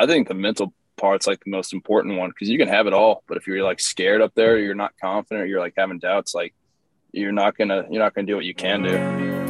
I think the mental part's like the most important one because you can have it all, but if you're like scared up there, you're not confident, you're like having doubts, like you're not gonna you're not gonna do what you can do.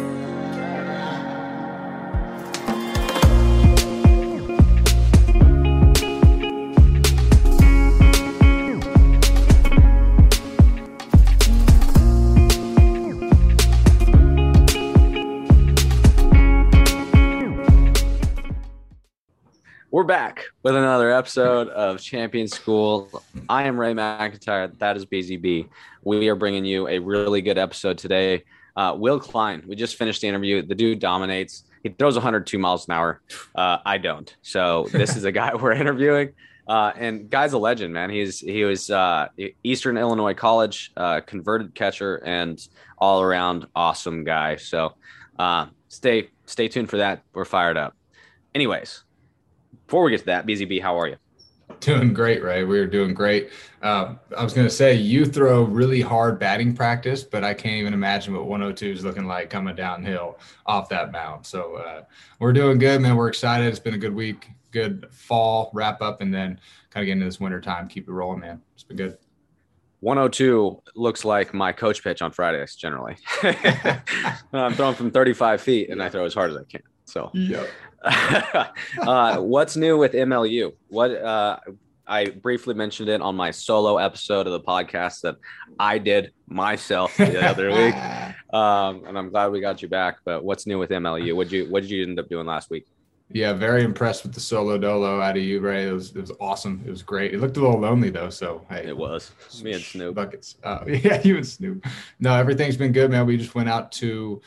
We're back with another episode of Champion School. I am Ray McIntyre. That is BZB. We are bringing you a really good episode today. Uh, Will Klein, we just finished the interview. The dude dominates. He throws 102 miles an hour. Uh, I don't. So this is a guy we're interviewing. Uh, and guy's a legend, man. He's he was uh, Eastern Illinois College uh, converted catcher and all around awesome guy. So uh, stay stay tuned for that. We're fired up. Anyways, before we get to that, BZB, how are you? Doing great, right? We are doing great. Uh, I was going to say you throw really hard batting practice, but I can't even imagine what 102 is looking like coming downhill off that mound. So uh, we're doing good, man. We're excited. It's been a good week, good fall wrap up, and then kind of get into this winter time. Keep it rolling, man. It's been good. 102 looks like my coach pitch on Fridays generally. I'm throwing from 35 feet and I throw as hard as I can. So, yep. uh, what's new with MLU? What uh, I briefly mentioned it on my solo episode of the podcast that I did myself the other week, um, and I'm glad we got you back. But what's new with MLU? What you what did you end up doing last week? Yeah, very impressed with the solo dolo out of you, Ray. It was it was awesome. It was great. It looked a little lonely though, so hey, it was me and Snoop buckets. Uh, yeah, you and Snoop. No, everything's been good, man. We just went out to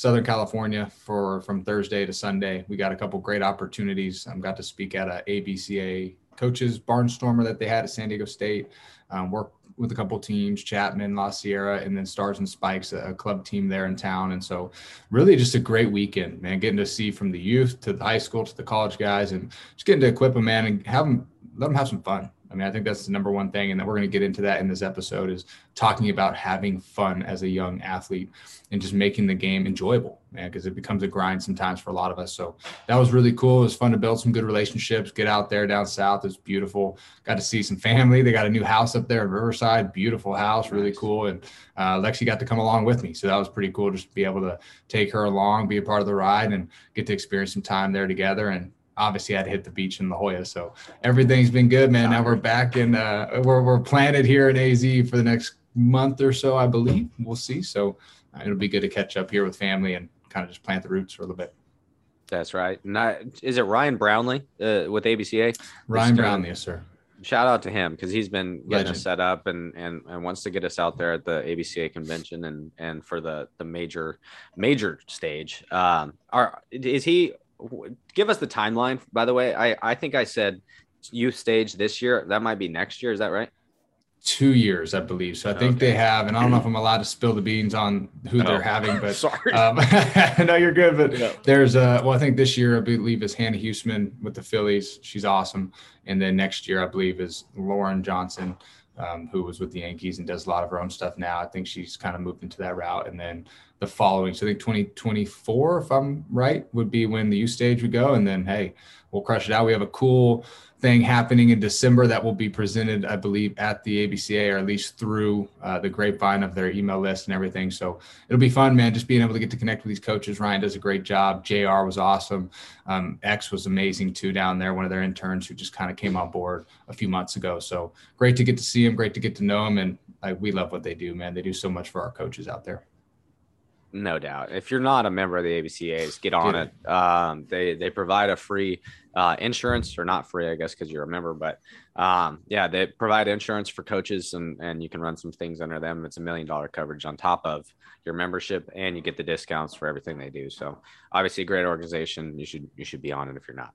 Southern California for from Thursday to Sunday. We got a couple great opportunities. I um, got to speak at a ABCA coaches barnstormer that they had at San Diego State. Um, work with a couple teams, Chapman, La Sierra, and then Stars and Spikes, a club team there in town. And so, really, just a great weekend, man. Getting to see from the youth to the high school to the college guys, and just getting to equip them, man, and have them let them have some fun. I mean, I think that's the number one thing, and that we're going to get into that in this episode is talking about having fun as a young athlete and just making the game enjoyable, man, because it becomes a grind sometimes for a lot of us. So that was really cool. It was fun to build some good relationships, get out there down south. It's beautiful. Got to see some family. They got a new house up there in Riverside, beautiful house, really cool. And uh, Lexi got to come along with me, so that was pretty cool just to be able to take her along, be a part of the ride, and get to experience some time there together. And obviously I had to hit the beach in La Jolla. So everything's been good, man. Now we're back and uh, we're, we're planted here in AZ for the next month or so, I believe. We'll see. So uh, it'll be good to catch up here with family and kind of just plant the roots for a little bit. That's right. Not, is it Ryan Brownlee uh, with ABCA? Ryan Brownlee, yes, sir. Shout out to him because he's been getting Legend. us set up and, and and wants to get us out there at the ABCA convention and and for the the major major stage. Um, are is he give us the timeline. By the way, I I think I said youth stage this year. That might be next year. Is that right? Two years, I believe. So I think okay. they have, and I don't know if I'm allowed to spill the beans on who no. they're having, but sorry. Um, no, you're good. But yeah. there's a well, I think this year I believe is Hannah Huseman with the Phillies. She's awesome, and then next year I believe is Lauren Johnson. Um, who was with the Yankees and does a lot of her own stuff now. I think she's kind of moved into that route. And then the following. So I think 2024, if I'm right, would be when the youth stage would go. And then, hey, we'll crush it out. We have a cool thing happening in December that will be presented, I believe, at the ABCA or at least through uh, the grapevine of their email list and everything. So it'll be fun, man. Just being able to get to connect with these coaches. Ryan does a great job. JR was awesome. Um, X was amazing too down there, one of their interns who just kind of came on board a few months ago. So great to get to see him, great to get to know him. And like, we love what they do, man. They do so much for our coaches out there. No doubt. If you're not a member of the ABCAs, get on it. Um, they they provide a free uh, insurance, or not free, I guess, because you're a member. But um, yeah, they provide insurance for coaches, and and you can run some things under them. It's a million dollar coverage on top of your membership, and you get the discounts for everything they do. So obviously, a great organization. You should you should be on it if you're not.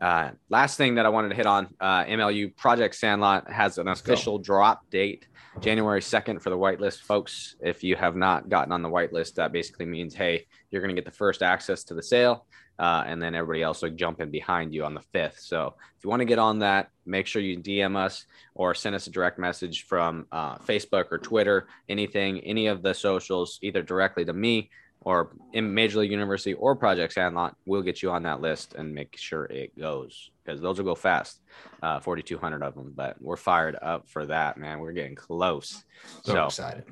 Uh, last thing that I wanted to hit on uh, MLU Project Sandlot has an official drop date January 2nd for the whitelist folks. If you have not gotten on the whitelist, that basically means, hey, you're going to get the first access to the sale. Uh, and then everybody else will jump in behind you on the 5th. So if you want to get on that, make sure you DM us or send us a direct message from uh, Facebook or Twitter, anything, any of the socials, either directly to me or in Major League University or Project Sandlot, we'll get you on that list and make sure it goes because those will go fast. Uh, 4,200 of them, but we're fired up for that, man. We're getting close. So, so excited.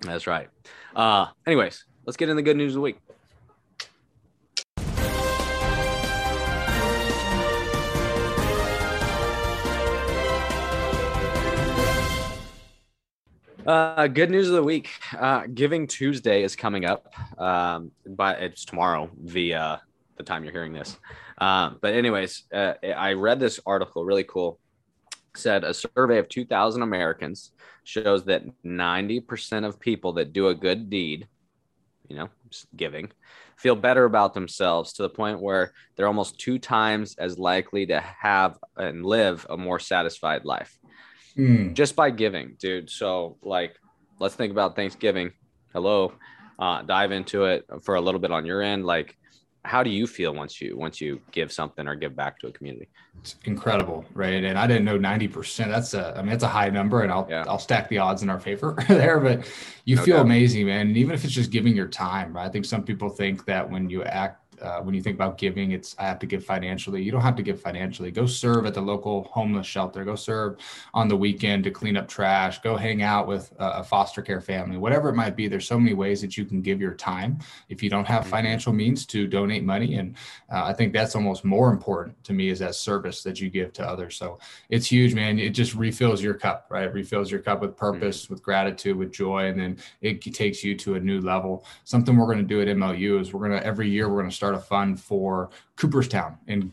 That's right. Uh, anyways, let's get in the good news of the week. Uh, good news of the week. Uh, Giving Tuesday is coming up, um, but it's tomorrow via the time you're hearing this. Um, but anyways, uh, I read this article, really cool. said a survey of 2,000 Americans shows that 90% of people that do a good deed, you know, giving, feel better about themselves to the point where they're almost two times as likely to have and live a more satisfied life mm. just by giving, dude. So like, let's think about Thanksgiving. Hello, uh, dive into it for a little bit on your end. Like, how do you feel once you once you give something or give back to a community? It's incredible, right? And I didn't know ninety percent. That's a I mean that's a high number, and I'll yeah. I'll stack the odds in our favor there. But you no feel doubt. amazing, man. And even if it's just giving your time, right? I think some people think that when you act uh, when you think about giving, it's I have to give financially. You don't have to give financially. Go serve at the local homeless shelter. Go serve on the weekend to clean up trash. Go hang out with a, foster care family, whatever it might be. There's so many ways that you can give your time if you don't have mm-hmm. financial means to donate money. And uh, I think that's almost more important to me is that service that you give to others. So it's huge, man. It just refills your cup, right? It refills your cup with purpose, mm-hmm. with gratitude, with joy, and then it takes you to a new level. Something we're going to do at MLU is we're going to every year we're going to start start a fund for Cooperstown and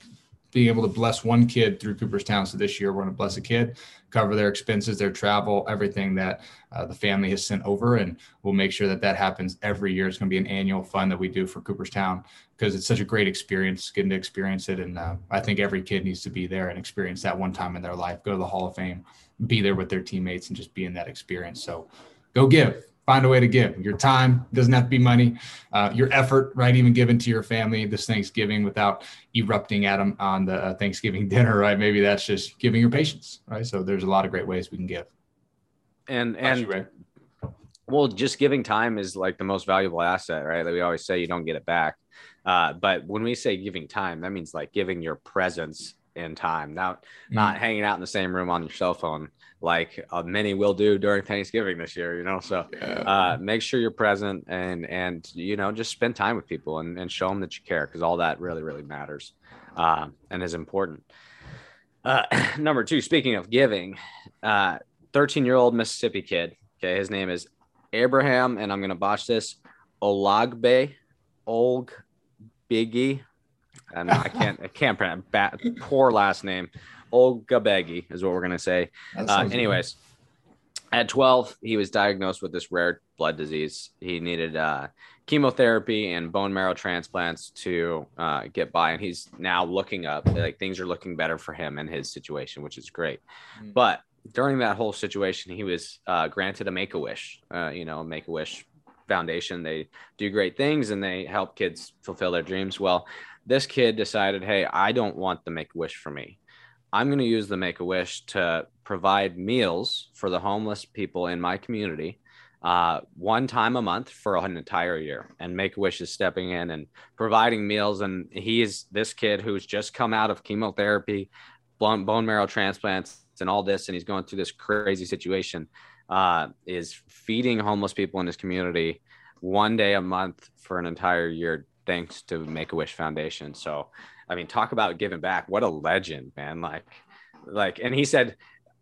being able to bless one kid through Cooperstown. So this year we're going to bless a kid, cover their expenses, their travel, everything that uh, the family has sent over, and we'll make sure that that happens every year. It's going to be an annual fund that we do for Cooperstown because it's such a great experience, getting to experience it, and uh, I think every kid needs to be there and experience that one time in their life. Go to the Hall of Fame, be there with their teammates, and just be in that experience. So go give find a way to give. Your time doesn't have to be money. Uh, your effort right even given to your family this thanksgiving without erupting at them on the uh, thanksgiving dinner right? Maybe that's just giving your patience right? So there's a lot of great ways we can give. And and you, well just giving time is like the most valuable asset right? Like we always say you don't get it back. Uh, but when we say giving time that means like giving your presence in time not mm-hmm. not hanging out in the same room on your cell phone like uh, many will do during Thanksgiving this year, you know. So yeah. uh, make sure you're present and and you know just spend time with people and, and show them that you care because all that really really matters uh, and is important. Uh, number two, speaking of giving, uh, 13 year old Mississippi kid. Okay, his name is Abraham, and I'm gonna botch this. Olagbe, Olg, Biggie, and I can't I can't pronounce bad, poor last name. Ogabegi is what we're going to say. Uh, anyways, at 12, he was diagnosed with this rare blood disease. He needed uh, chemotherapy and bone marrow transplants to uh, get by. And he's now looking up, like things are looking better for him and his situation, which is great. Mm-hmm. But during that whole situation, he was uh, granted a Make a Wish, uh, you know, Make a Wish Foundation. They do great things and they help kids fulfill their dreams. Well, this kid decided, hey, I don't want the Make a Wish for me. I'm going to use the Make a Wish to provide meals for the homeless people in my community uh, one time a month for an entire year. And Make a Wish is stepping in and providing meals. And he's this kid who's just come out of chemotherapy, bone, marrow transplants, and all this. And he's going through this crazy situation. Uh, is feeding homeless people in his community one day a month for an entire year, thanks to Make a Wish Foundation. So I mean, talk about giving back. What a legend, man. Like, like, and he said,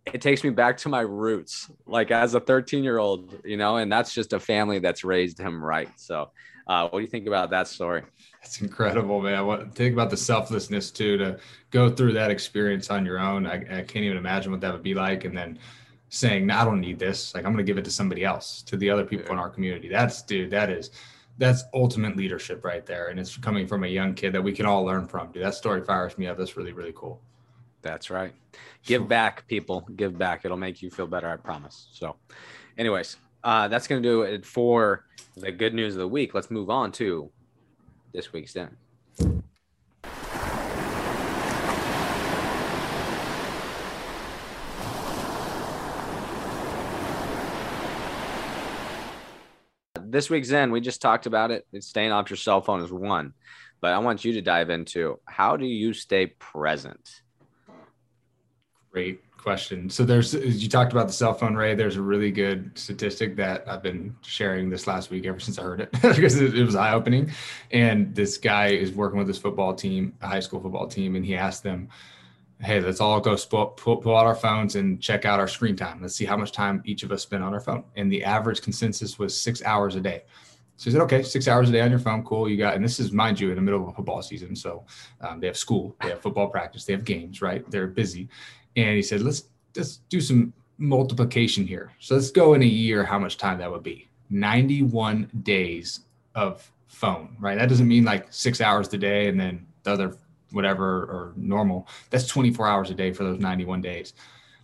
it takes me back to my roots, like as a 13 year old, you know, and that's just a family that's raised him right. So, uh, what do you think about that story? That's incredible, man. What think about the selflessness too to go through that experience on your own. I, I can't even imagine what that would be like. And then saying, no, I don't need this. Like, I'm going to give it to somebody else, to the other people yeah. in our community. That's, dude, that is that's ultimate leadership right there. And it's coming from a young kid that we can all learn from. Dude, that story fires me up. That's really, really cool. That's right. Give back, people. Give back. It'll make you feel better, I promise. So, anyways, uh, that's going to do it for the good news of the week. Let's move on to this week's den. This week's end, we just talked about it. It's staying off your cell phone is one, but I want you to dive into how do you stay present? Great question. So there's you talked about the cell phone ray. There's a really good statistic that I've been sharing this last week ever since I heard it because it, it was eye opening. And this guy is working with his football team, a high school football team, and he asked them, "Hey, let's all go pull, pull out our phones and check out our screen time. Let's see how much time each of us spend on our phone." And the average consensus was six hours a day. So he said, okay, six hours a day on your phone, cool. You got, and this is, mind you, in the middle of football season. So um, they have school, they have football practice, they have games, right? They're busy and he said, let's let's do some multiplication here. So let's go in a year how much time that would be. 91 days of phone, right? That doesn't mean like six hours a day and then the other whatever or normal. That's 24 hours a day for those 91 days.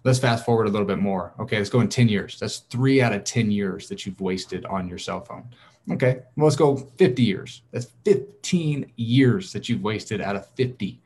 Let's fast forward a little bit more. Okay, let's go in 10 years. That's three out of 10 years that you've wasted on your cell phone. Okay, well, let's go 50 years. That's 15 years that you've wasted out of 50.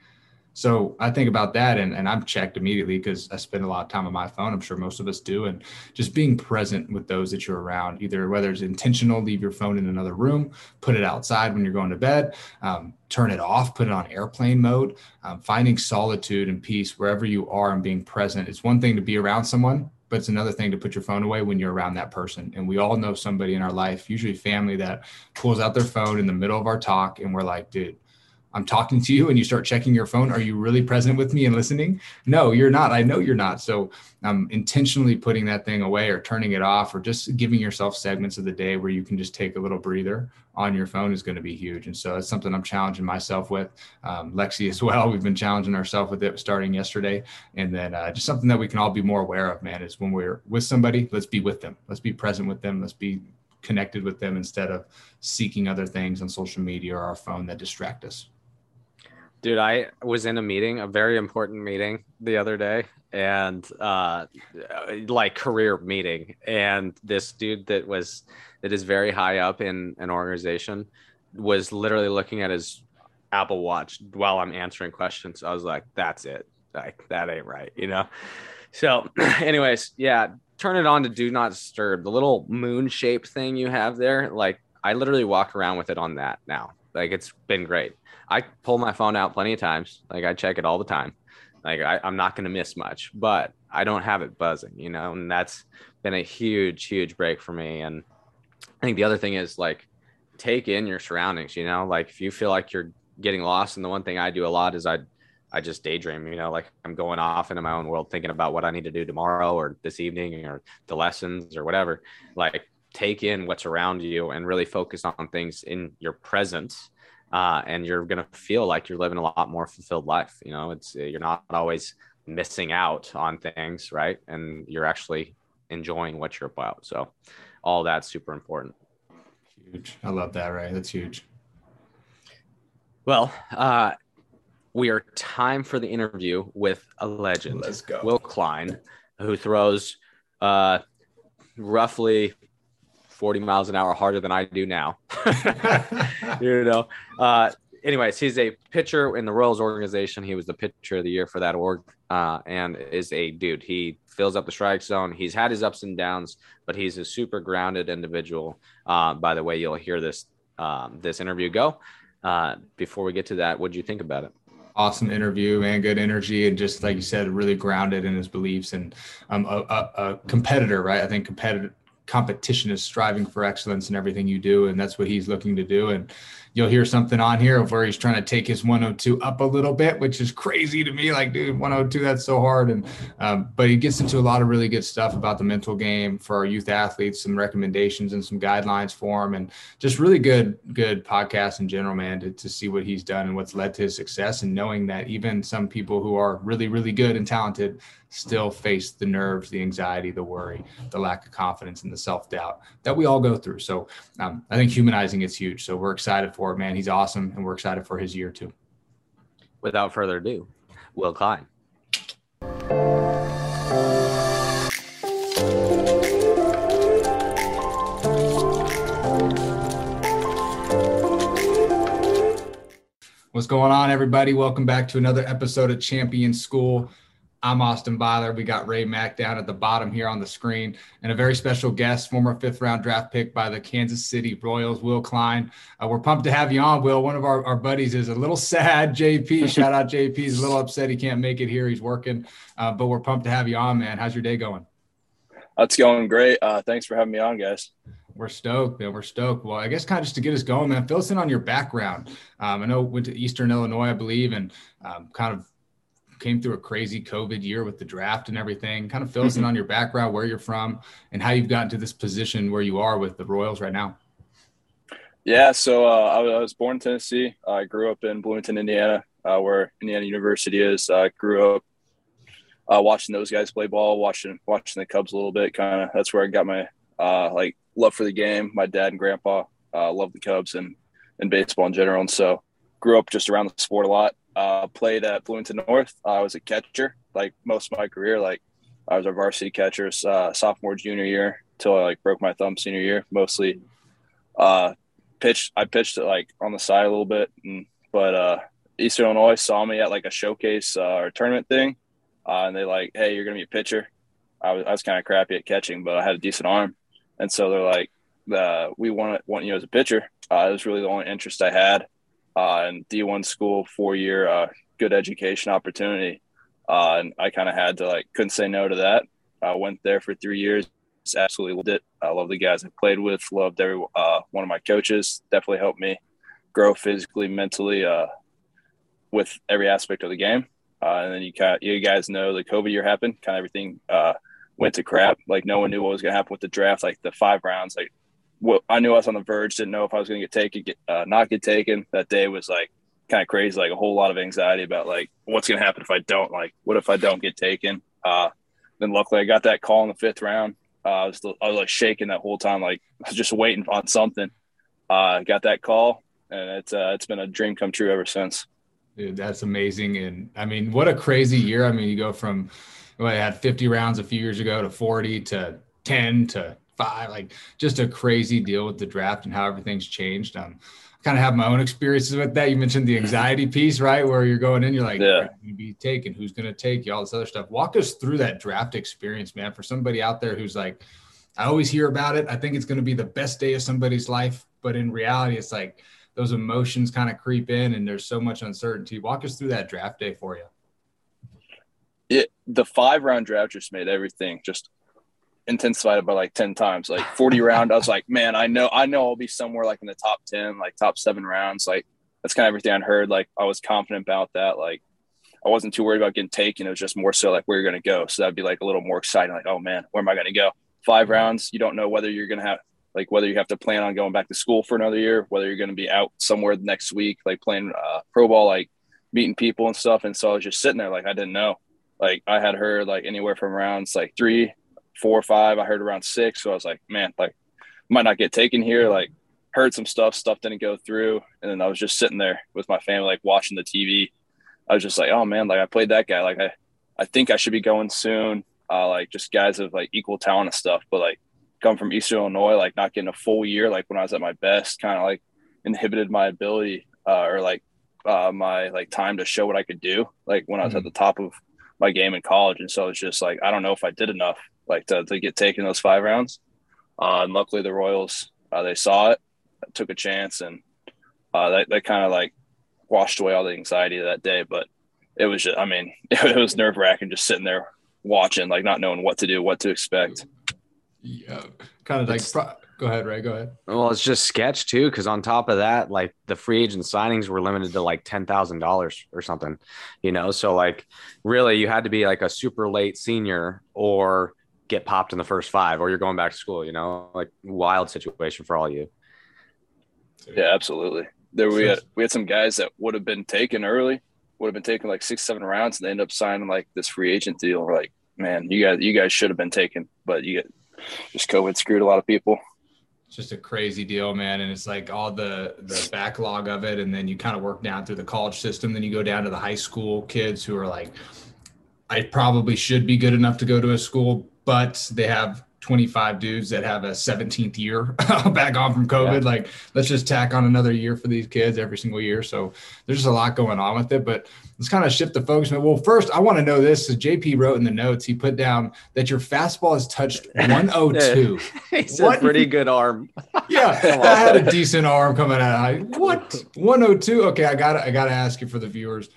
So I think about that and, and I'm checked immediately because I spend a lot of time on my phone. I'm sure most of us do. And just being present with those that you're around, either whether it's intentional, leave your phone in another room, put it outside when you're going to bed, um, turn it off, put it on airplane mode, um, finding solitude and peace wherever you are and being present. It's one thing to be around someone, but it's another thing to put your phone away when you're around that person. And we all know somebody in our life, usually family, that pulls out their phone in the middle of our talk and we're like, dude, I'm talking to you and you start checking your phone. Are you really present with me and listening? No, you're not. I know you're not. So I'm intentionally putting that thing away or turning it off or just giving yourself segments of the day where you can just take a little breather on your phone is going to be huge. And so it's something I'm challenging myself with. Um, Lexi as well. We've been challenging ourselves with it starting yesterday. And then uh, just something that we can all be more aware of, man, is when we're with somebody, let's be with them. Let's be present with them. Let's be connected with them instead of seeking other things on social media or our phone that distract us. Dude, I was in a meeting, a very important meeting the other day, and uh, like career meeting, and this dude that was that is very high up in an organization was literally looking at his Apple Watch while I'm answering questions. I was like, "That's it, like that ain't right," you know. So, anyways, yeah, turn it on to do not disturb. The little moon shaped thing you have there, like I literally walk around with it on that now. Like it's been great. I pull my phone out plenty of times. Like I check it all the time. Like I, I'm not going to miss much, but I don't have it buzzing, you know, and that's been a huge, huge break for me. And I think the other thing is like take in your surroundings, you know, like if you feel like you're getting lost. And the one thing I do a lot is I, I just daydream, you know, like I'm going off into my own world thinking about what I need to do tomorrow or this evening or the lessons or whatever. Like take in what's around you and really focus on things in your presence uh, and you're going to feel like you're living a lot more fulfilled life. You know, it's you're not always missing out on things, right? And you're actually enjoying what you're about. So, all that's super important. Huge. I love that. Right, that's huge. Well, uh, we are time for the interview with a legend. Let's go. Will Klein, who throws uh, roughly 40 miles an hour harder than I do now. you know, uh, anyways, he's a pitcher in the Royals organization. He was the pitcher of the year for that org, uh, and is a dude. He fills up the strike zone. He's had his ups and downs, but he's a super grounded individual. Uh, by the way, you'll hear this um, this interview go. Uh, before we get to that, what do you think about it? awesome interview, and Good energy, and just like you said, really grounded in his beliefs and um, a, a, a, competitor, right? I think competitive competition is striving for excellence in everything you do and that's what he's looking to do. And you'll hear something on here of where he's trying to take his 102 up a little bit which is crazy to me like dude 102 that's so hard and um, but he gets into a lot of really good stuff about the mental game for our youth athletes some recommendations and some guidelines for them and just really good good podcast in general man to, to see what he's done and what's led to his success and knowing that even some people who are really really good and talented still face the nerves, the anxiety, the worry, the lack of confidence, and the self doubt that we all go through. So um, I think humanizing is huge. So we're excited for it, man. He's awesome, and we're excited for his year too. Without further ado, Will Klein. What's going on, everybody? Welcome back to another episode of Champion School. I'm Austin Byler. We got Ray Mack down at the bottom here on the screen, and a very special guest, former fifth round draft pick by the Kansas City Royals, Will Klein. Uh, we're pumped to have you on, Will. One of our, our buddies is a little sad. JP, shout out JP. He's a little upset he can't make it here. He's working, uh, but we're pumped to have you on, man. How's your day going? That's going great. Uh, thanks for having me on, guys. We're stoked, man. We're stoked. Well, I guess kind of just to get us going, man. Fill us in on your background. Um, I know went to Eastern Illinois, I believe, and um, kind of came through a crazy COVID year with the draft and everything. Kind of fill us in mm-hmm. on your background, where you're from, and how you've gotten to this position where you are with the Royals right now. Yeah, so uh, I was born in Tennessee. I grew up in Bloomington, Indiana, uh, where Indiana University is. I grew up uh, watching those guys play ball, watching watching the Cubs a little bit. Kind of that's where I got my uh, like love for the game. My dad and grandpa uh, love the Cubs and and baseball in general, and so grew up just around the sport a lot. Uh, played at Bloomington North. I was a catcher, like most of my career. Like I was a varsity catcher, uh, sophomore, junior year, till I like broke my thumb senior year. Mostly, uh, pitched. I pitched it like on the side a little bit, and, but uh, Eastern Illinois saw me at like a showcase uh, or tournament thing, uh, and they like, hey, you're gonna be a pitcher. I was, I was kind of crappy at catching, but I had a decent arm, and so they're like, uh, we want want you as a pitcher. Uh, it was really the only interest I had uh, and D1 school, four year, uh, good education opportunity. Uh, and I kind of had to like, couldn't say no to that. I went there for three years. Absolutely loved it. I love the guys I played with, loved every, uh, one of my coaches, definitely helped me grow physically, mentally, uh, with every aspect of the game. Uh, and then you kind you guys know the COVID year happened, kind of everything, went to crap. Like no one knew what was going to happen with the draft. Like the five rounds, like well, I knew I was on the verge. Didn't know if I was going to get taken, get, uh, not get taken. That day was like kind of crazy, like a whole lot of anxiety about like what's going to happen if I don't. Like, what if I don't get taken? Uh, then luckily I got that call in the fifth round. Uh, I was I was like shaking that whole time, like I was just waiting on something. Uh, got that call, and it's uh, it's been a dream come true ever since. Dude, that's amazing, and I mean, what a crazy year! I mean, you go from well, I had 50 rounds a few years ago to 40 to 10 to five, like just a crazy deal with the draft and how everything's changed. Um, I kind of have my own experiences with that. You mentioned the anxiety piece, right? Where you're going in, you're like, yeah. you be taken? Who's going to take you? All this other stuff. Walk us through that draft experience, man. For somebody out there who's like, I always hear about it. I think it's going to be the best day of somebody's life, but in reality, it's like those emotions kind of creep in, and there's so much uncertainty. Walk us through that draft day for you. It, the five round draft just made everything just intensified it by like 10 times. Like 40 round i was like man i know i know i'll be somewhere like in the top 10 like top seven rounds. Like that's kind of everything i heard. Like i was confident about that. Like i wasn't too worried about getting taken. It was just more so like where you're going to go. So that'd be like a little more exciting like oh man where am i going to go? Five rounds you don't know whether you're going to have like whether you have to plan on going back to school for another year whether you're going to be out somewhere next week like playing uh, pro ball like meeting people and stuff. And so i was just sitting there like i didn't know. Like i had heard like anywhere from rounds like three four or five. I heard around six. So I was like, man, like might not get taken here. Like heard some stuff, stuff didn't go through. And then I was just sitting there with my family, like watching the TV. I was just like, oh man, like I played that guy. Like I, I think I should be going soon. Uh, like just guys of like equal talent and stuff, but like come from Eastern Illinois, like not getting a full year, like when I was at my best, kind of like inhibited my ability uh, or like uh, my like time to show what I could do. Like when I was mm-hmm. at the top of my game in college, and so it's just like I don't know if I did enough like to, to get taken those five rounds. Uh, and luckily the Royals, uh, they saw it, took a chance, and uh, that, that kind of like washed away all the anxiety of that day. But it was just, I mean, it, was nerve wracking just sitting there watching, like not knowing what to do, what to expect. Yeah. Kind of like, pro- go ahead, Ray, go ahead. Well, it's just sketch too. Cause on top of that, like the free agent signings were limited to like $10,000 or something, you know? So like really you had to be like a super late senior or get popped in the first five or you're going back to school, you know, like wild situation for all you. Yeah, absolutely. There we had we had some guys that would have been taken early, would have been taken like six, seven rounds, and they end up signing like this free agent deal. We're like, man, you guys, you guys should have been taken, but you get just COVID screwed a lot of people. It's just a crazy deal, man. And it's like all the the backlog of it, and then you kind of work down through the college system. Then you go down to the high school kids who are like, I probably should be good enough to go to a school, but they have 25 dudes that have a 17th year back on from COVID. Yeah. Like, let's just tack on another year for these kids every single year. So there's just a lot going on with it. But let's kind of shift the focus. Well, first, I want to know this. So JP wrote in the notes, he put down that your fastball has touched 102. He's a pretty good arm. yeah, I had a decent arm coming out. I what 102? Okay, I got I got to ask you for the viewers.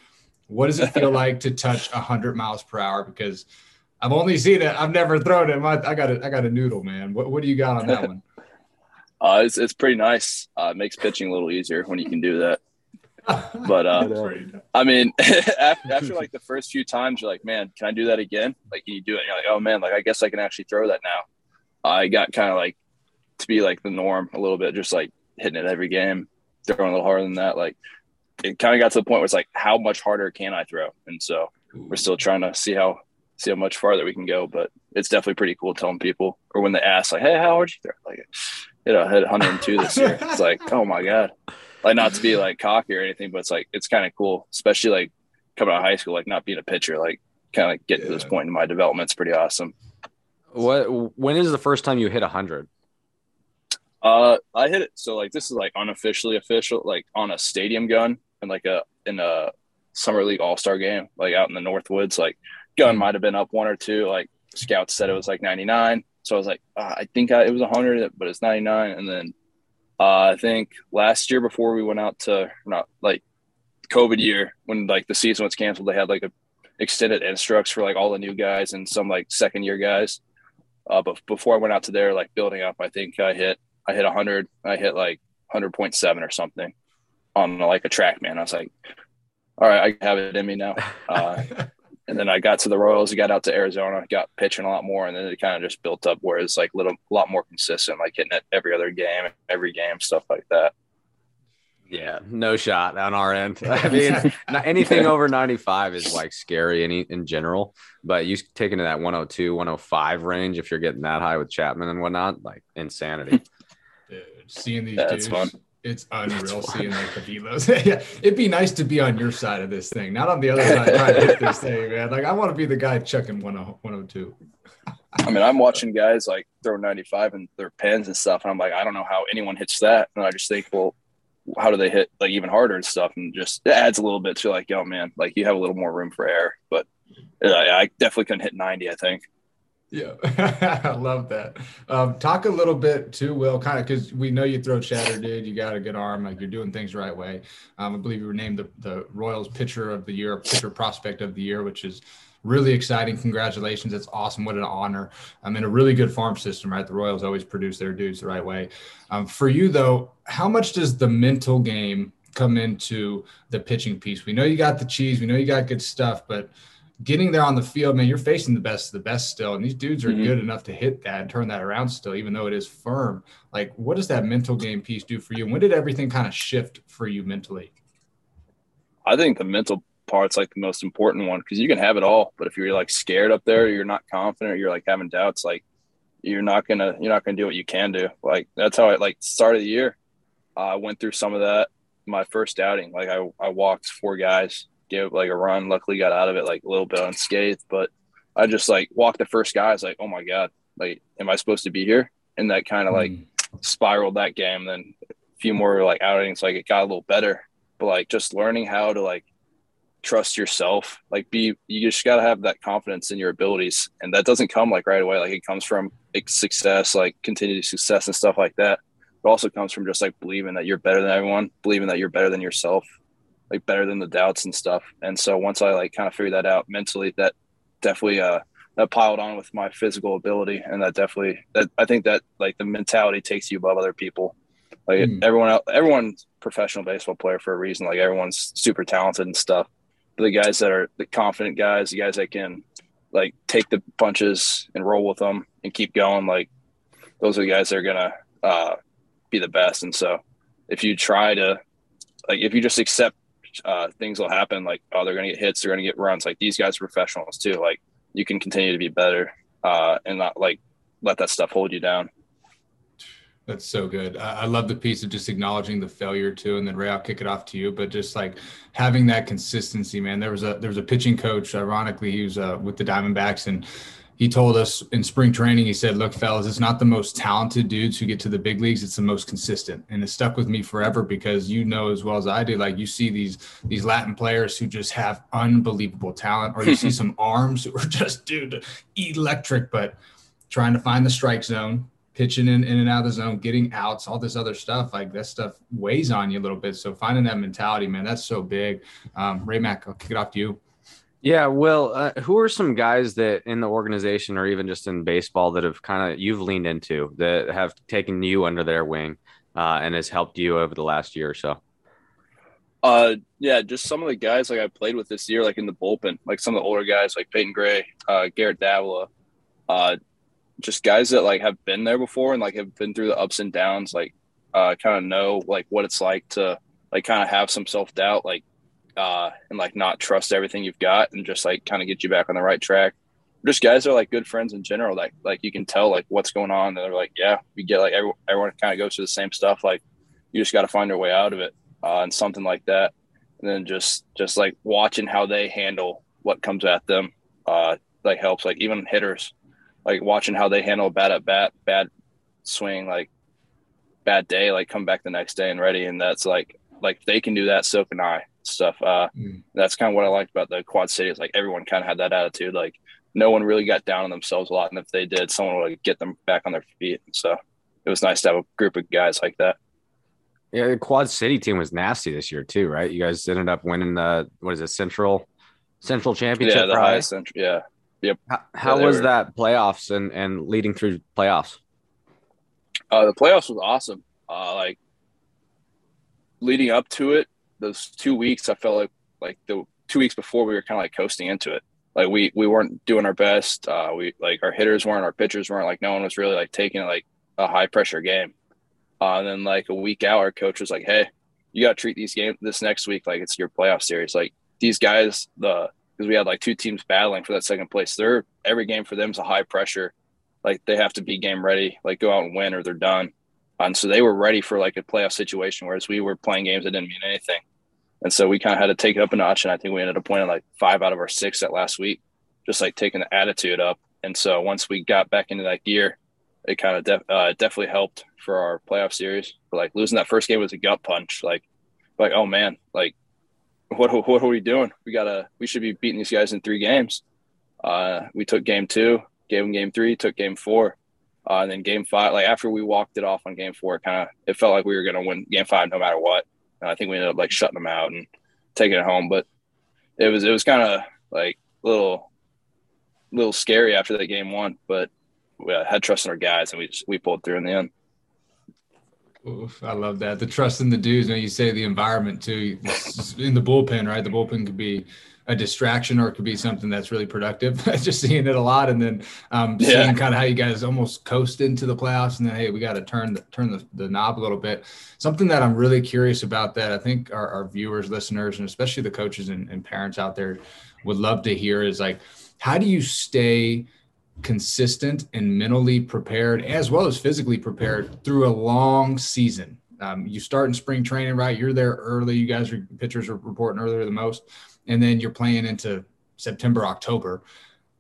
What does it feel like to touch 100 miles per hour? Because I've only seen it. I've never thrown it. I, I got a, I got a noodle, man. What, what do you got on that one? Uh, it's, it's pretty nice. Uh, it makes pitching a little easier when you can do that. But uh, I mean, after, after, like the first few times, you're like, man, can I do that again? Like, can you do it? And you're like, oh man, like I guess I can actually throw that now. I got kind of like to be like the norm a little bit, just like hitting it every game, throwing a little harder than that. Like it kind of got to the point where it's like, how much harder can I throw? And so we're still trying to see how see how much farther we can go. But it's definitely pretty cool telling people, or when they ask, like, "Hey, how hard you throw?" Like, you know, I hit 102 this year. It's like, oh my god, like not to be like cocky or anything, but it's like it's kind of cool, especially like coming out of high school, like not being a pitcher, like kind of getting yeah. to this point in my development. It's pretty awesome. What? When is the first time you hit 100? Uh, I hit it. So like this is like unofficially official, like on a stadium gun and like a in a summer league all star game, like out in the Northwoods. Like gun might have been up one or two. Like scouts said it was like 99. So I was like, uh, I think I, it was 100, but it's 99. And then uh, I think last year before we went out to not like COVID year when like the season was canceled, they had like a extended instructs for like all the new guys and some like second year guys. Uh, but before I went out to there, like building up, I think I hit I hit 100. I hit like 100.7 or something on like a TrackMan. I was like, all right, I have it in me now. Uh, and then I got to the Royals, got out to Arizona, got pitching a lot more, and then it kind of just built up where it's like a little, a lot more consistent, like hitting it every other game, every game, stuff like that. Yeah, no shot on our end. I mean, anything over 95 is like scary any in general, but you taking to that 102, 105 range if you're getting that high with Chapman and whatnot, like insanity. Dude, seeing these yeah, dudes, fun it's unreal seeing like the velos. yeah, it'd be nice to be on your side of this thing, not on the other side trying to hit this thing, man. Like I want to be the guy chucking 102. I mean, I'm watching guys like throw 95 and their pens and stuff, and I'm like, I don't know how anyone hits that. And I just think, well, how do they hit like even harder and stuff? And just it adds a little bit to like, oh man, like you have a little more room for error. But uh, I definitely couldn't hit 90. I think. Yeah, I love that. Um, talk a little bit too, Will, kind of because we know you throw chatter, dude. You got a good arm, like you're doing things right way. Um, I believe you were named the, the Royals Pitcher of the Year, Pitcher Prospect of the Year, which is really exciting. Congratulations. That's awesome. What an honor. I'm in a really good farm system, right? The Royals always produce their dudes the right way. Um, for you, though, how much does the mental game come into the pitching piece? We know you got the cheese, we know you got good stuff, but – getting there on the field, man, you're facing the best of the best still. And these dudes are mm-hmm. good enough to hit that and turn that around still, even though it is firm. Like, what does that mental game piece do for you? When did everything kind of shift for you mentally? I think the mental part's like the most important one because you can have it all, but if you're like scared up there, you're not confident, you're like having doubts, like you're not gonna you're not gonna do what you can do. Like that's how I like start of the year. Uh, I went through some of that my first outing. Like I I walked four guys like a run. Luckily, got out of it like a little bit unscathed. But I just like walked the first guy. I was like, oh my god, like, am I supposed to be here? And that kind of like mm. spiraled that game. Then a few more like outings, like it got a little better. But like just learning how to like trust yourself, like be you just got to have that confidence in your abilities, and that doesn't come like right away. Like it comes from like, success, like continued success and stuff like that. It also comes from just like believing that you're better than everyone, believing that you're better than yourself, like better than the doubts and stuff. And so once I like kind of figured that out mentally, that definitely uh that piled on with my physical ability, and that definitely that I think that like the mentality takes you above other people. Like mm. everyone else, everyone's professional baseball player for a reason. Like everyone's super talented and stuff. But the guys that are the confident guys, the guys that can like take the punches and roll with them and keep going, like those are the guys that are gonna uh, be the best. And so if you try to like if you just accept uh, things will happen. Like, oh, they're going to get hits, they're going to get runs. Like these guys are professionals too. Like you can continue to be better uh, and not like let that stuff hold you down. That's so good. I love the piece of just acknowledging the failure too, and then Ray, I'll kick it off to you. But just like having that consistency, man. There was a there was a pitching coach. Ironically, he was uh, with the Diamondbacks, and he told us in spring training, he said, Look, fellas, it's not the most talented dudes who get to the big leagues, it's the most consistent. And it stuck with me forever because you know as well as I do, like you see these these Latin players who just have unbelievable talent, or you see some arms who are just dude electric, but trying to find the strike zone, pitching in, in and out of the zone, getting outs, all this other stuff, like that stuff weighs on you a little bit. So finding that mentality, man, that's so big. Um, Ray Mac, I'll kick it off to you. Yeah, well, uh, who are some guys that in the organization or even just in baseball that have kind of you've leaned into that have taken you under their wing uh, and has helped you over the last year or so? Uh, yeah, just some of the guys like I played with this year, like in the bullpen, like some of the older guys like Peyton Gray, uh, Garrett Davila, uh, just guys that like have been there before and like have been through the ups and downs, like uh, kind of know like what it's like to like kind of have some self doubt, like uh, and like not trust everything you've got and just like kind of get you back on the right track. Just guys are like good friends in general. Like like you can tell like what's going on. They're like, yeah, we get like everyone, everyone kind of goes through the same stuff. Like you just got to find your way out of it uh, and something like that. And then just just like watching how they handle what comes at them uh, like helps. Like even hitters, like watching how they handle bad at bat, bad swing, like bad day, like come back the next day and ready. And that's like like they can do that, so can I stuff. Uh, mm. That's kind of what I liked about the Quad City. Is like everyone kind of had that attitude. Like no one really got down on themselves a lot, and if they did, someone would get them back on their feet. So it was nice to have a group of guys like that. Yeah, the Quad City team was nasty this year too, right? You guys ended up winning the what is it, Central Central Championship? Yeah, the High-A Central. Yeah. Yep. How, how yeah, was were, that playoffs and and leading through playoffs? Uh, the playoffs was awesome. Uh, like leading up to it, those two weeks, I felt like like the two weeks before we were kind of like coasting into it. Like we we weren't doing our best. Uh, we like our hitters weren't, our pitchers weren't. Like no one was really like taking like a high pressure game. Uh, and then like a week out, our coach was like, "Hey, you got to treat these games this next week like it's your playoff series. Like these guys, the because we had like two teams battling for that second place. They're every game for them is a high pressure. Like they have to be game ready, like go out and win or they're done. And so they were ready for like a playoff situation, whereas we were playing games that didn't mean anything. And so we kind of had to take it up a notch. And I think we ended up winning like five out of our six that last week, just like taking the attitude up. And so once we got back into that gear, it kind of def- uh, definitely helped for our playoff series. But like losing that first game was a gut punch. Like, like oh man, like what what are we doing? We gotta we should be beating these guys in three games. Uh, we took game two, gave them game three, took game four, uh, and then game five. Like after we walked it off on game four, kind of it felt like we were gonna win game five no matter what. And I think we ended up like shutting them out and taking it home. But it was it was kind of like a little little scary after that game one, but we uh, had trust in our guys and we just, we pulled through in the end. Oof, I love that. The trust in the dudes. And you say the environment too. in the bullpen, right? The bullpen could be a distraction or it could be something that's really productive. Just seeing it a lot, and then um, yeah. seeing kind of how you guys almost coast into the playoffs, and then hey, we got to turn the, turn the, the knob a little bit. Something that I'm really curious about that I think our, our viewers, listeners, and especially the coaches and, and parents out there would love to hear is like, how do you stay consistent and mentally prepared as well as physically prepared through a long season? Um, you start in spring training, right? You're there early. You guys are pitchers are reporting earlier than most and then you're playing into September, October.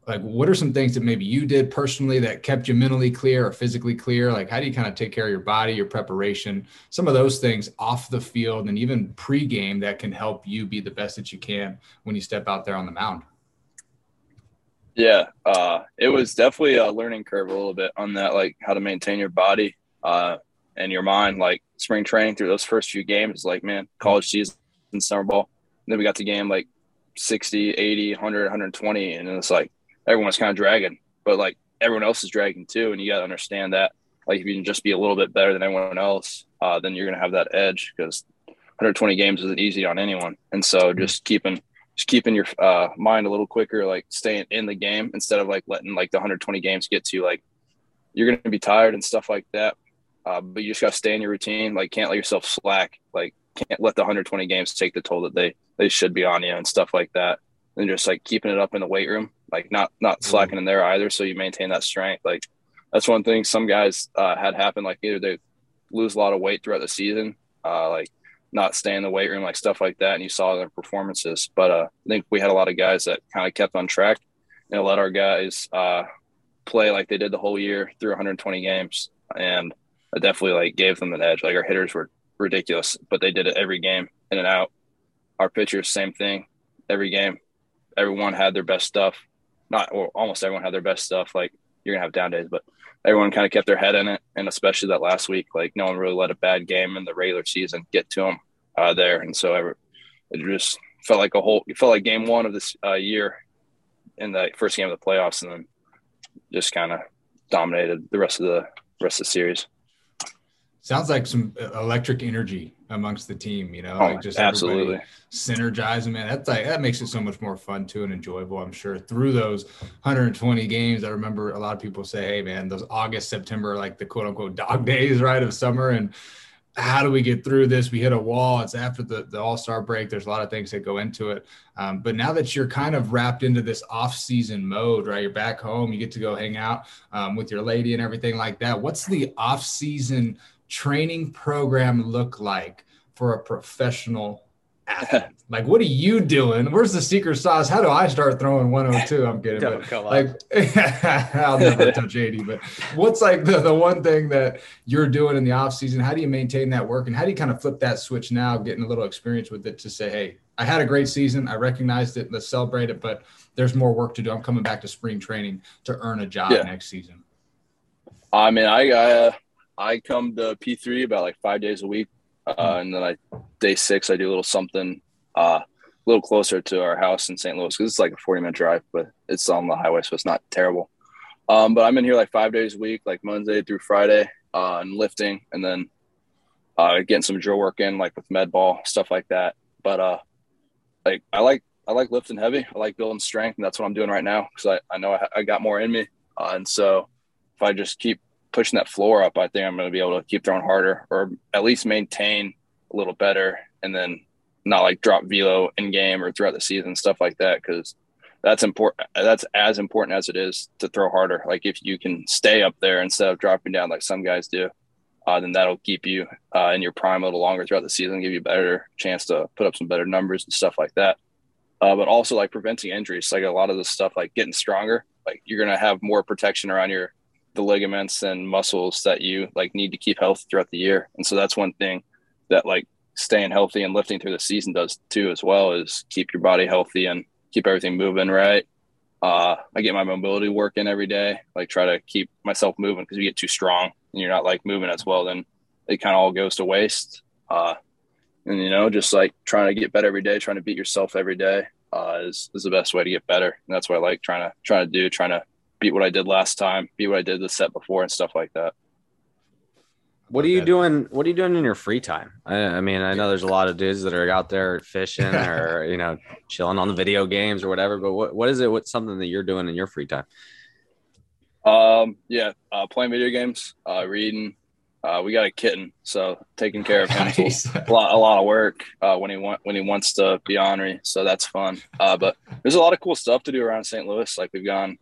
Like, what are some things that maybe you did personally that kept you mentally clear or physically clear? Like, how do you kind of take care of your body, your preparation, some of those things off the field and even pre-game that can help you be the best that you can when you step out there on the mound? Yeah, uh, it was definitely a learning curve a little bit on that, like how to maintain your body uh, and your mind. Like spring training through those first few games, like man, college season, summer ball. And then we got to game like 60, 80, 100, 120. And it's like everyone's kind of dragging, but like everyone else is dragging too. And you got to understand that. Like if you can just be a little bit better than everyone else, uh, then you're going to have that edge because 120 games isn't easy on anyone. And so mm-hmm. just keeping, just keeping your uh, mind a little quicker, like staying in the game instead of like letting like the 120 games get to you. Like you're going to be tired and stuff like that. Uh, but you just got to stay in your routine. Like can't let yourself slack. Like can't let the 120 games take the toll that they they should be on you and stuff like that. And just like keeping it up in the weight room, like not not mm-hmm. slacking in there either, so you maintain that strength. Like that's one thing some guys uh, had happen. Like either they lose a lot of weight throughout the season, uh, like not stay in the weight room, like stuff like that, and you saw their performances. But uh, I think we had a lot of guys that kind of kept on track and let our guys uh, play like they did the whole year through 120 games, and I definitely like gave them an edge. Like our hitters were ridiculous, but they did it every game in and out. Our pitchers, same thing, every game. Everyone had their best stuff. Not or almost everyone had their best stuff. Like you're gonna have down days, but everyone kind of kept their head in it, and especially that last week, like no one really let a bad game in the regular season get to them uh, there, and so it just felt like a whole. It felt like game one of this uh, year in the first game of the playoffs, and then just kind of dominated the rest of the rest of the series. Sounds like some electric energy amongst the team, you know, Oh, like just absolutely. synergizing, man. That's like that makes it so much more fun too and enjoyable. I'm sure through those 120 games. I remember a lot of people say, "Hey, man, those August, September, like the quote unquote dog days, right, of summer." And how do we get through this? We hit a wall. It's after the, the All Star break. There's a lot of things that go into it. Um, but now that you're kind of wrapped into this off season mode, right? You're back home. You get to go hang out um, with your lady and everything like that. What's the off season training program look like for a professional athlete? like, what are you doing? Where's the secret sauce? How do I start throwing 102? I'm kidding. Don't but like, I'll never touch 80. But what's like the, the one thing that you're doing in the off season? How do you maintain that work? And how do you kind of flip that switch now, getting a little experience with it to say, hey, I had a great season. I recognized it. Let's celebrate it. But there's more work to do. I'm coming back to spring training to earn a job Yeah. next season. I mean, I uh, I come to P three about like five days a week, uh, Hmm. and then I day six I do a little something uh, a little closer to our house in St. Louis because it's like a forty minute drive, but it's on the highway, so it's not terrible. Um, but I'm in here like five days a week, like Monday through Friday, uh, and lifting, and then uh, getting some drill work in, like with med ball stuff like that. But uh, like I like I like lifting heavy. I like building strength, and that's what I'm doing right now because I, I know I, I got more in me, uh, and so if I just keep pushing that floor up, I think I'm going to be able to keep throwing harder or at least maintain a little better and then not like drop velo in game or throughout the season, stuff like that. Cause that's important. That's as important as it is to throw harder. Like if you can stay up there instead of dropping down like some guys do, uh, then that'll keep you uh, in your prime a little longer throughout the season, give you a better chance to put up some better numbers and stuff like that. Uh, but also like preventing injuries, like a lot of this stuff, like getting stronger, like you're going to have more protection around your the ligaments and muscles that you like need to keep healthy throughout the year. And so that's one thing that like staying healthy and lifting through the season does too, as well is keep your body healthy and keep everything moving right. Uh, I get my mobility working every day, like try to keep myself moving because you get too strong and you're not like moving as well, then it kind of all goes to waste. Uh, and you know, just like trying to get better every day, trying to beat yourself every day uh, is is the best way to get better. And that's what I like trying to trying to do, trying to beat what I did last time, beat what I did the set before, and stuff like that. What are you doing? What are you doing in your free time? I, I mean, I know there's a lot of dudes that are out there fishing or you know chilling on the video games or whatever. But what what is it? What's something that you're doing in your free time? Um, yeah, uh, playing video games, uh, reading. Uh, we got a kitten, so taking care of him Nice. a lot, a lot of work uh, when he want when he wants to be ornery. So that's fun. Uh, but there's a lot of cool stuff to do around St. Louis. Like we've gone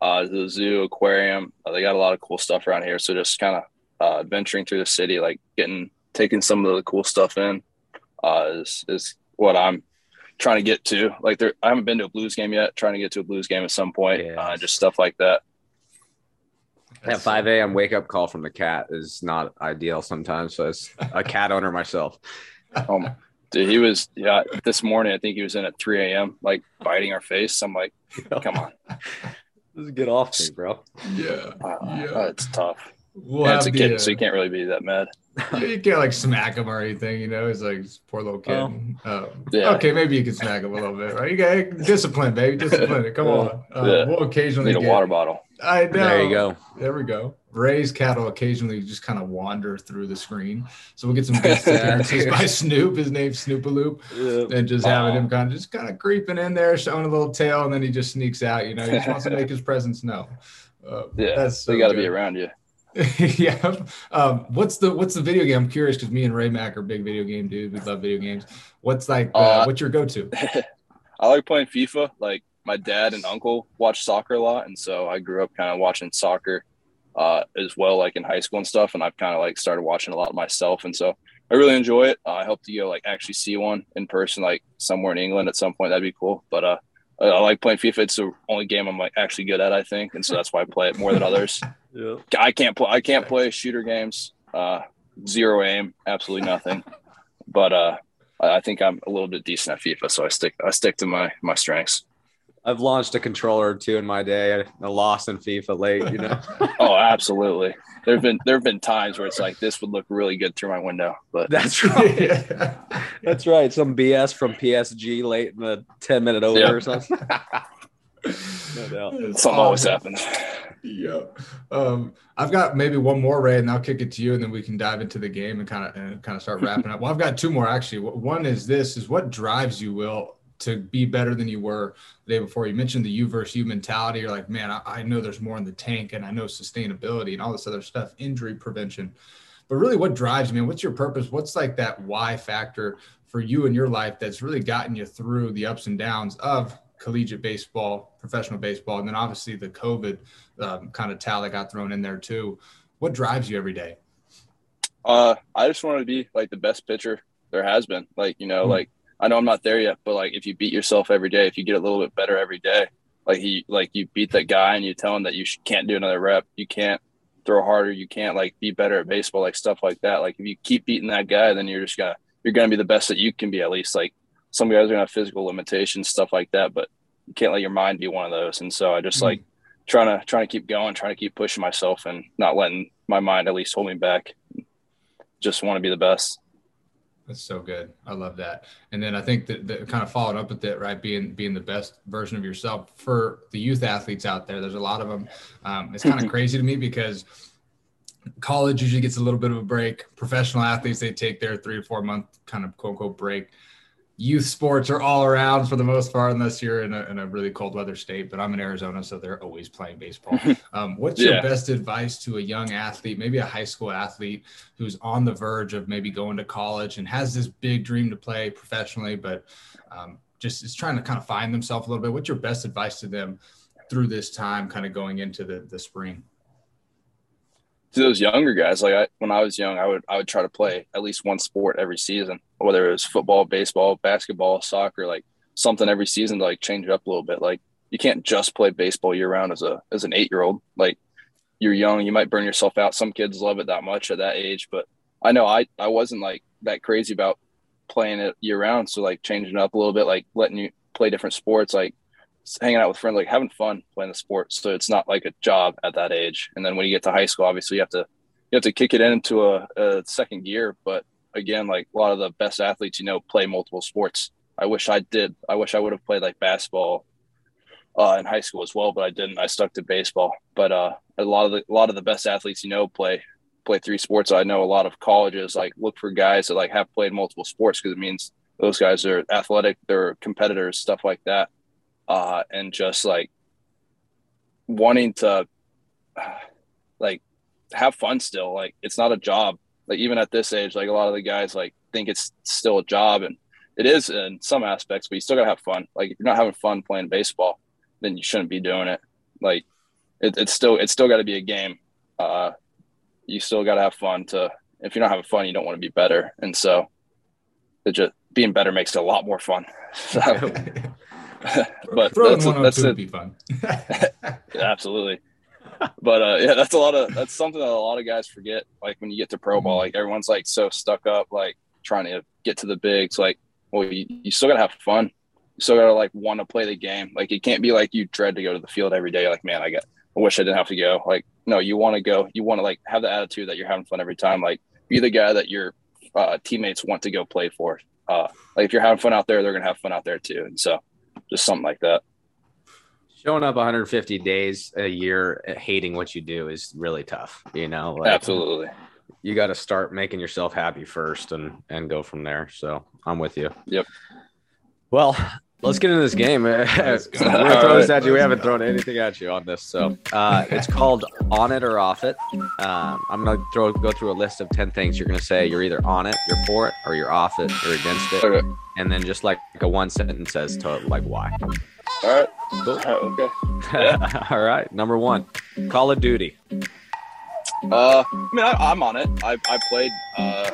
uh, the zoo, aquarium. Uh, they got a lot of cool stuff around here. So just kind of uh, venturing through the city, like getting taking some of the cool stuff in, uh, is is what I'm trying to get to. Like there, I haven't been to a Blues game yet. Trying to get to a Blues game at some point. Yeah. Uh, just stuff like that. That 5 a.m. wake up call from the cat is not ideal sometimes. So as a cat owner myself, Oh my, dude, he was yeah. This morning, I think he was in at 3 a.m. like biting our face. I'm like, come on, Just get off me, bro. Yeah. uh, Yeah. it's tough. We'll and it's a have the, kid, uh, so you can't really be that mad. you can't like smack him or anything, you know. He's like poor little kid. Um, Yeah. Okay, maybe you can smack him a little bit, right? You got discipline, baby, discipline. Come Yeah. on. Uh, Yeah. We'll occasionally Need a get- water bottle. I know. There you go. There we go. Ray's cattle occasionally just kind of wander through the screen, so we'll get some guest appearances by Snoop. His name's Snoopaloop. and just having him kind of just kind of creeping in there, showing a little tail, and then he just sneaks out. You know, he just wants to make his presence known. Uh, Yeah, that's so they got to be around you. yeah. Um, what's the what's the video game? I'm curious because me and Ray Mac are big video game dudes. We love video games. What's like? Uh, Uh, what's your go-to? I like playing FIFA. Like my dad and uncle watch soccer a lot, and so I grew up kind of watching soccer uh, as well, like in high school and stuff. And I've kind of like started watching a lot myself, and so I really enjoy it. Uh, I hope to go like actually see one in person, like somewhere in England at some point. That'd be cool. But uh, I like playing FIFA. It's the only game I'm like actually good at, I think, and so that's why I play it more than others. Yeah. I can't play. I can't play shooter games. Uh, zero aim, absolutely nothing. But uh, I think I'm a little bit decent at FIFA, so I stick. I stick to my my strengths. I've launched a controller or two in my day. A loss in FIFA late, you know. oh, absolutely. There've been there've been times where it's like this would look really good through my window, but that's right. that's right. Some BS from PSG late in the ten minute over yep. or something. no doubt. Something always happens. Yeah. Um, I've got maybe one more, Ray, and I'll kick it to you, and then we can dive into the game and kind of and kind of start wrapping up. Well, I've got two more actually. One is this: is what drives you, Will, to be better than you were the day before. You mentioned the you versus you mentality. You're like, man, I, I know there's more in the tank and I know sustainability and all this other stuff, injury prevention. But really, what drives me? What's your purpose? What's like that why factor for you in your life that's really gotten you through the ups and downs of collegiate baseball, professional baseball, and then obviously the COVID um, kind of tally got thrown in there too. What drives you every day? Uh, I just want to be like the best pitcher there has been. Like you know, mm-hmm. like I know I'm not there yet, but like if you beat yourself every day, if you get a little bit better every day, like he like you beat that guy and you tell him that you can't do another rep, you can't throw harder, you can't like be better at baseball, like stuff like that. Like if you keep beating that guy, then you're just gonna you're gonna be the best that you can be at least. Like some guys are gonna have physical limitations, stuff like that, but you can't let your mind be one of those. And so I just mm-hmm. like trying to trying to keep going, trying to keep pushing myself and not letting my mind at least hold me back. Just want to be the best. That's so good. I love that. And then I think that, that kind of followed up with it, right? Being being the best version of yourself for the youth athletes out there. There's a lot of them. Um, it's kind of crazy to me because college usually gets a little bit of a break. Professional athletes they take their three to four month kind of quote unquote break youth sports are all around for the most part, unless you're in a, in a really cold weather state. But I'm in Arizona, so they're always playing baseball. Um, what's yeah. your best advice to a young athlete, maybe a high school athlete who's on the verge of maybe going to college and has this big dream to play professionally, but um, just is trying to kind of find themselves a little bit? What's your best advice to them through this time, kind of going into the, the spring? To those younger guys, like I, when I was young, I would I would try to play at least one sport every season, whether it was football, baseball, basketball, soccer, like something every season to like change it up a little bit. Like you can't just play baseball year round as a as an eight year old. Like you're young, you might burn yourself out. Some kids love it that much at that age, but I know I I wasn't like that crazy about playing it year round. So like changing up a little bit, like letting you play different sports, like hanging out with friends, like having fun playing the sport. So it's not like a job at that age. And then when you get to high school, obviously you have to you have to kick it into a, a second gear. But again, like a lot of the best athletes, you know, play multiple sports. I wish I did. I wish I would have played like basketball uh, in high school as well, but I didn't. I stuck to baseball. But uh, a lot of the a lot of the best athletes, you know, play play three sports. I know a lot of colleges like look for guys that like have played multiple sports because it means those guys are athletic, they're competitors, stuff like that uh, and just like wanting to like have fun still. Like it's not a job. Like even at this age, like a lot of the guys like think it's still a job, and it is in some aspects. But you still gotta have fun. Like if you're not having fun playing baseball, then you shouldn't be doing it. Like it, it's still it's still got to be a game. Uh, you still got to have fun. To if you're not having fun, you don't want to be better. And so, it just being better makes it a lot more fun. So, but Throwing that's, one that's it. would be fun. absolutely. But uh, yeah, that's a lot of that's something that a lot of guys forget. Like when you get to pro ball, mm-hmm. like everyone's like so stuck up, like trying to get to the bigs. Like, well, you, you still gotta have fun. You still gotta like want to play the game. Like it can't be like you dread to go to the field every day. Like, man, I got I wish I didn't have to go. Like, no, you want to go. You want to like have the attitude that you're having fun every time. Like, be the guy that your uh, teammates want to go play for. Uh, like if you're having fun out there, they're gonna have fun out there too. And so just something like that. Showing up 150 days a year uh, hating what you do is really tough, you know. Like, Absolutely. You got to start making yourself happy first and and go from there. So I'm with you. Yep. Well, let's get into this game. We're gonna throw this at you. We haven't thrown anything at you on this, so uh, it's called on it or off it. Um, I'm gonna throw go through a list of ten things. You're gonna say you're either on it, you're for it, or you're off it, you're against it, okay. and then just like a one sentence says to like why. All right. Cool. okay. Yeah. All right. Number one, Call of Duty. Uh, I mean, I, am on it. I I played. Uh.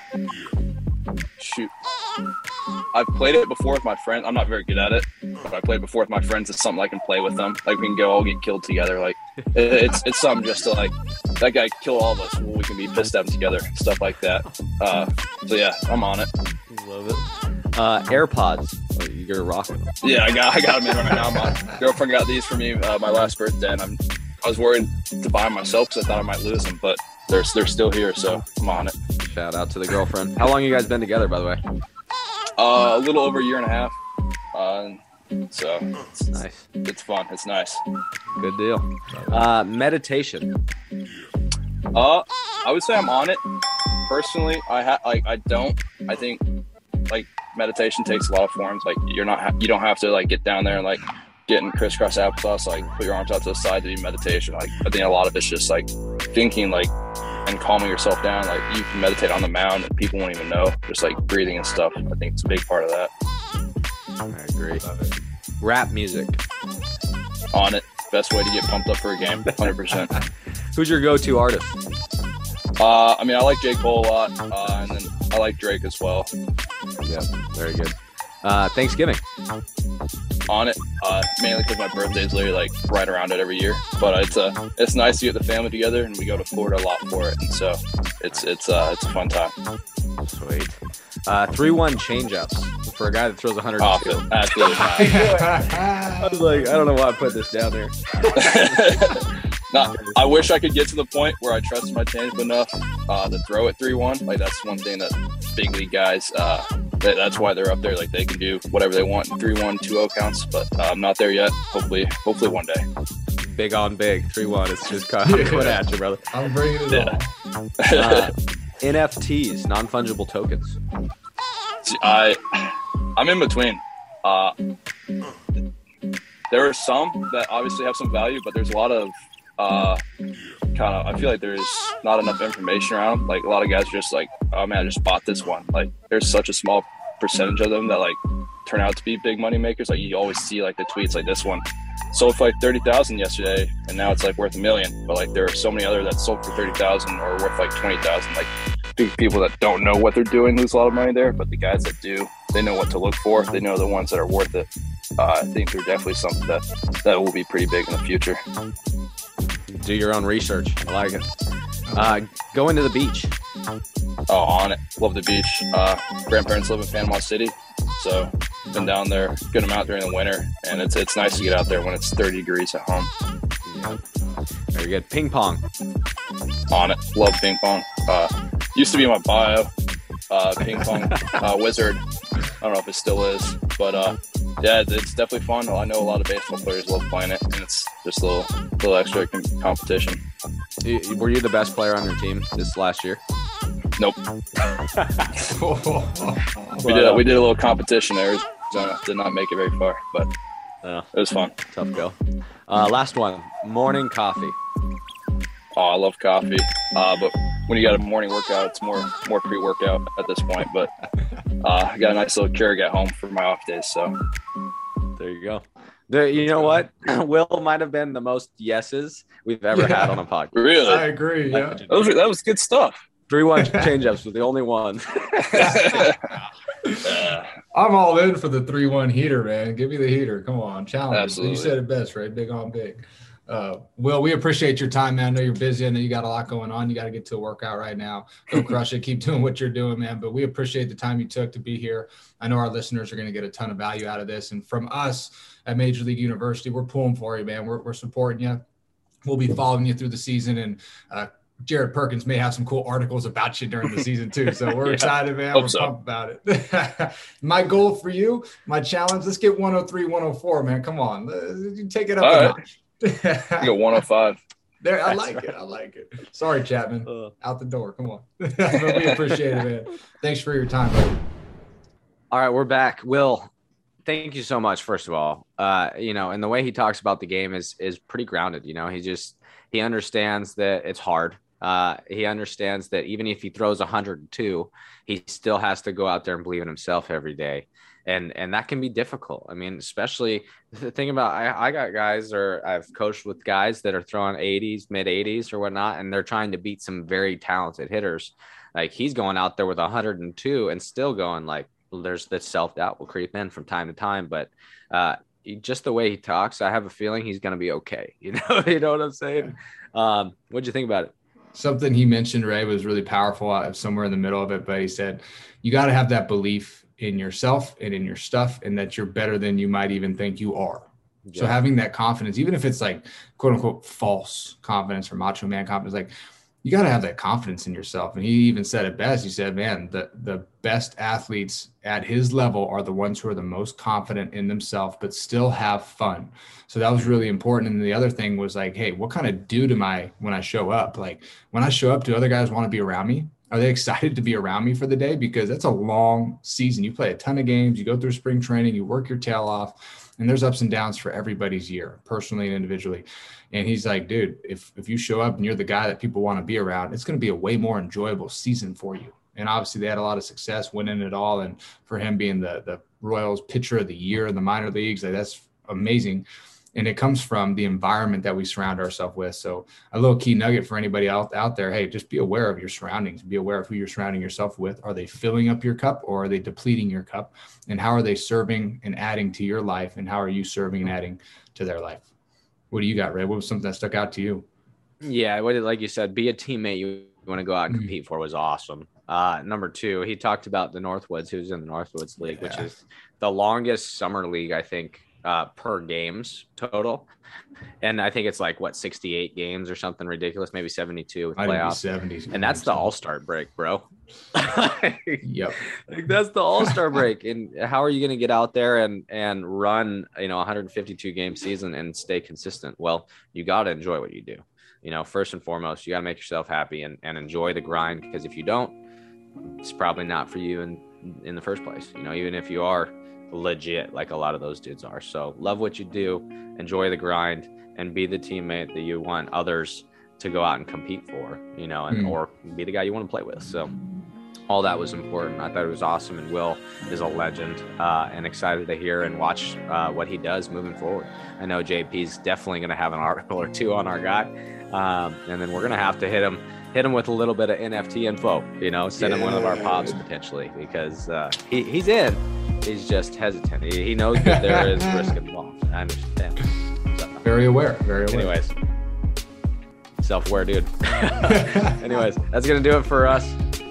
I've played it before with my friends. I'm not very good at it, but I played before with my friends. It's something I can play with them. Like we can go all get killed together. Like it's it's something just to like that guy kill all of us. We can be pissed at him together, stuff like that. Uh, so yeah, I'm on it. Love it. Uh, AirPods. Oh, you're rocking them. Yeah, I got I got them in right now. My girlfriend got these for me uh, my last birthday, and I'm I was worried to buy them myself because I thought I might lose them, but they're they're still here, so I'm on it. Shout out to the girlfriend. How long you guys been together, by the way? Uh, a little over a year and a half. Uh, so it's, Nice. it's fun. It's nice. Good deal. Uh, meditation. Uh, I would say I'm on it. Personally, I ha- like I don't. I think like meditation takes a lot of forms. Like you're not ha- you don't have to like get down there and like get in crisscross applesauce. Like put your arms out to the side to do meditation. Like I think a lot of it's just like thinking like and calming yourself down. Like you can meditate on the mound and people won't even know. Just like breathing and stuff. I think it's a big part of that. I agree. Rap music. On it. Best way to get pumped up for a game. Hundred percent. Who's your go-to artist? Uh, I mean, I like J Cole a lot, uh, and then I like Drake as well. Yeah, very good. Uh, Thanksgiving. On it, uh, mainly because my birthday is literally like right around it every year. But it's uh, it's nice to get the family together, and we go to Florida a lot for it, and so it's it's uh, it's a fun time. Sweet. Uh, three-one change-ups for a guy that throws 102. Awesome, absolutely. I was like, I don't know why I put this down there. Nah, I wish I could get to the point where I trust my changeup enough uh, to throw it three one. Like that's one thing that big league guys. Uh, that, that's why they're up there. Like they can do whatever they want, three one, two zero counts. But uh, I'm not there yet. Hopefully, hopefully one day. Big on big. Three-one. It's just kind of coming at you, brother. I'm bringing it Yeah. all. Uh, NFTs, non-fungible tokens. I I'm in between. Uh, there are some that obviously have some value, but there's a lot of uh, kind of. I feel like there's not enough information around. Like a lot of guys are just like, oh man, I just bought this one. Like there's such a small percentage of them that like turn out to be big money makers. Like you always see like the tweets like this one sold for like thirty thousand yesterday, and now it's like worth a million. But like there are so many other that sold for thirty thousand or worth like twenty thousand. Like big people that don't know what they're doing lose a lot of money there, but the guys that do, they know what to look for. They know the ones that are worth it. Uh, I think they're definitely something that that will be pretty big in the future. Do your own research. I like it. Uh, going to the beach. Oh, on it. Love the beach. Uh, grandparents live in Panama City, so been down there a good amount during the winter, and it's it's nice to get out there when it's 30 degrees at home. Yeah. Very good. Ping pong. On it. Love ping pong. Uh, used to be my bio. Uh, ping pong uh, wizard. I don't know if it still is, but uh, yeah, it's- it's definitely fun. I know a lot of baseball players love playing it, and it's just a little little extra competition. Were you the best player on your team this last year? Nope. We did we did a little competition there. Arizona did not make it very far, but it was fun. tough go. Uh, last one. Morning coffee. Oh, I love coffee. Uh, but when you got a morning workout, it's more more pre workout at this point. But uh, I got a nice little Keurig at home for my off days. So There you go. There, you know what? Will might have been the most yeses we've ever had on a podcast. Really, I agree. Yeah. that was that was good stuff. Three one change-ups was the only one. I'm all in for the three one heater, man. Give me the heater. Come on, challenge. Absolutely. You said it best, right? Big on big. Uh, Will, we appreciate your time, man. I know you're busy. I know you got a lot going on. You got to get to a workout right now. Go crush it. Keep doing what you're doing, man. But we appreciate the time you took to be here. I know our listeners are going to get a ton of value out of this. And from us at Major League University, we're pulling for you, man. We're, we're supporting you. We'll be following you through the season. And uh, Jared Perkins may have some cool articles about you during the season too. So we're Yeah, excited, man. We're so. pumped about it. my goal for you, my challenge, let's get 103, 104, man. Come on. You take it up All a right. notch. I got 105. there, I That's like right. it. I like it. Sorry, Chapman. Uh, Out the door. Come on. we appreciate it, man. Thanks for your time, buddy. All right, we're back. Will, thank you so much. First of all, uh, you know, and the way he talks about the game is is pretty grounded. You know, he just he understands that it's hard. Uh, he understands that even if he throws 102, he still has to go out there and believe in himself every day, and and that can be difficult. I mean, especially the thing about I, I got guys or I've coached with guys that are throwing 80s, mid 80s or whatnot, and they're trying to beat some very talented hitters. Like he's going out there with 102 and still going like there's that self doubt will creep in from time to time, but uh, just the way he talks, I have a feeling he's going to be okay. You know, you know what I'm saying? Um, what'd you think about it? Something he mentioned, Ray, was really powerful. I was somewhere in the middle of it, but he said, you got to have that belief in yourself and in your stuff and that you're better than you might even think you are. Yeah. So having that confidence, even if it's like quote unquote false confidence or macho man confidence, like you got to have that confidence in yourself. And he even said it best. He said, man, the, the best athletes at his level are the ones who are the most confident in themselves, but still have fun. So that was really important. And the other thing was like, hey, what kind of dude am I when I show up? Like when I show up, do other guys want to be around me? Are they excited to be around me for the day? Because that's a long season. You play a ton of games, you go through spring training, you work your tail off, and there's ups and downs for everybody's year, personally and individually. And he's like, dude, if if you show up and you're the guy that people want to be around, it's going to be a way more enjoyable season for you. And obviously, they had a lot of success winning it all, and for him being the the Royals pitcher of the year in the minor leagues, like that's amazing. And it comes from the environment that we surround ourselves with. So a little key nugget for anybody out, out there, hey, just be aware of your surroundings. Be aware of who you're surrounding yourself with. Are they filling up your cup or are they depleting your cup? And how are they serving and adding to your life? And how are you serving and adding to their life? What do you got, Ray? What was something that stuck out to you? Yeah, what like you said, be a teammate you want to go out and mm-hmm. compete mm-hmm. for was awesome. Uh, number two, he talked about the Northwoods, who's in the Northwoods League, yeah. which is the longest summer league I think uh, per games total. And I think it's like what 68 games or something ridiculous, maybe 72 with playoffs. 70s. And that's the All Star break, bro. yep. Like that's the All Star break. And how are you going to get out there and and run you know 152 game season and stay consistent? Well, you got to enjoy what you do. You know, first and foremost, you got to make yourself happy and, and enjoy the grind because if you don't, it's probably not for you in in the first place. You know, even if you are legit like a lot of those dudes are. So love what you do, enjoy the grind, and be the teammate that you want others to go out and compete for, you know, and mm. or be the guy you want to play with. So all that was important. I thought it was awesome, and Will is a legend, uh, and excited to hear and watch uh, what he does moving forward. I know JP's definitely going to have an article or two on our guy, um, and then we're going to have to hit him hit him with a little bit of NFT info. You know, send yeah. him one of our pods potentially because uh, he, he's in he's just hesitant. He, he knows that there is risk involved. I understand. So, very aware. Very aware. Anyways, self-aware dude. anyways, that's gonna do it for us.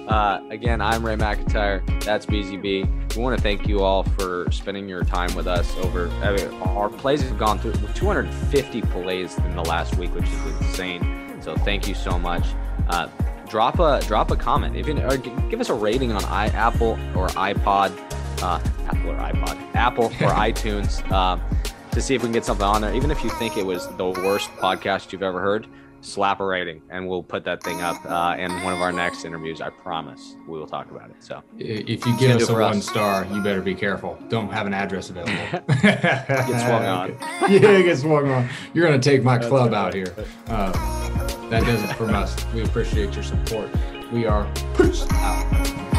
Uh, again, I'm Ray McIntyre. That's BZB. We want to thank you all for spending your time with us. Over I mean, our plays have gone through 250 plays in the last week, which is insane. So thank you so much. Uh, drop a drop a comment, even or give us a rating on i Apple or iPod uh, Apple or iPod, Apple or iTunes, uh, to see if we can get something on there. Even if you think it was the worst podcast you've ever heard, slap a rating, and we'll put that thing up uh, in one of our next interviews. I promise we will talk about it. So if you give us a one us. star, you better be careful. Don't have an address available. get swung on. yeah, get swung on. You're gonna take my club out here. Uh, that does it from us. We appreciate your support. We are peace out.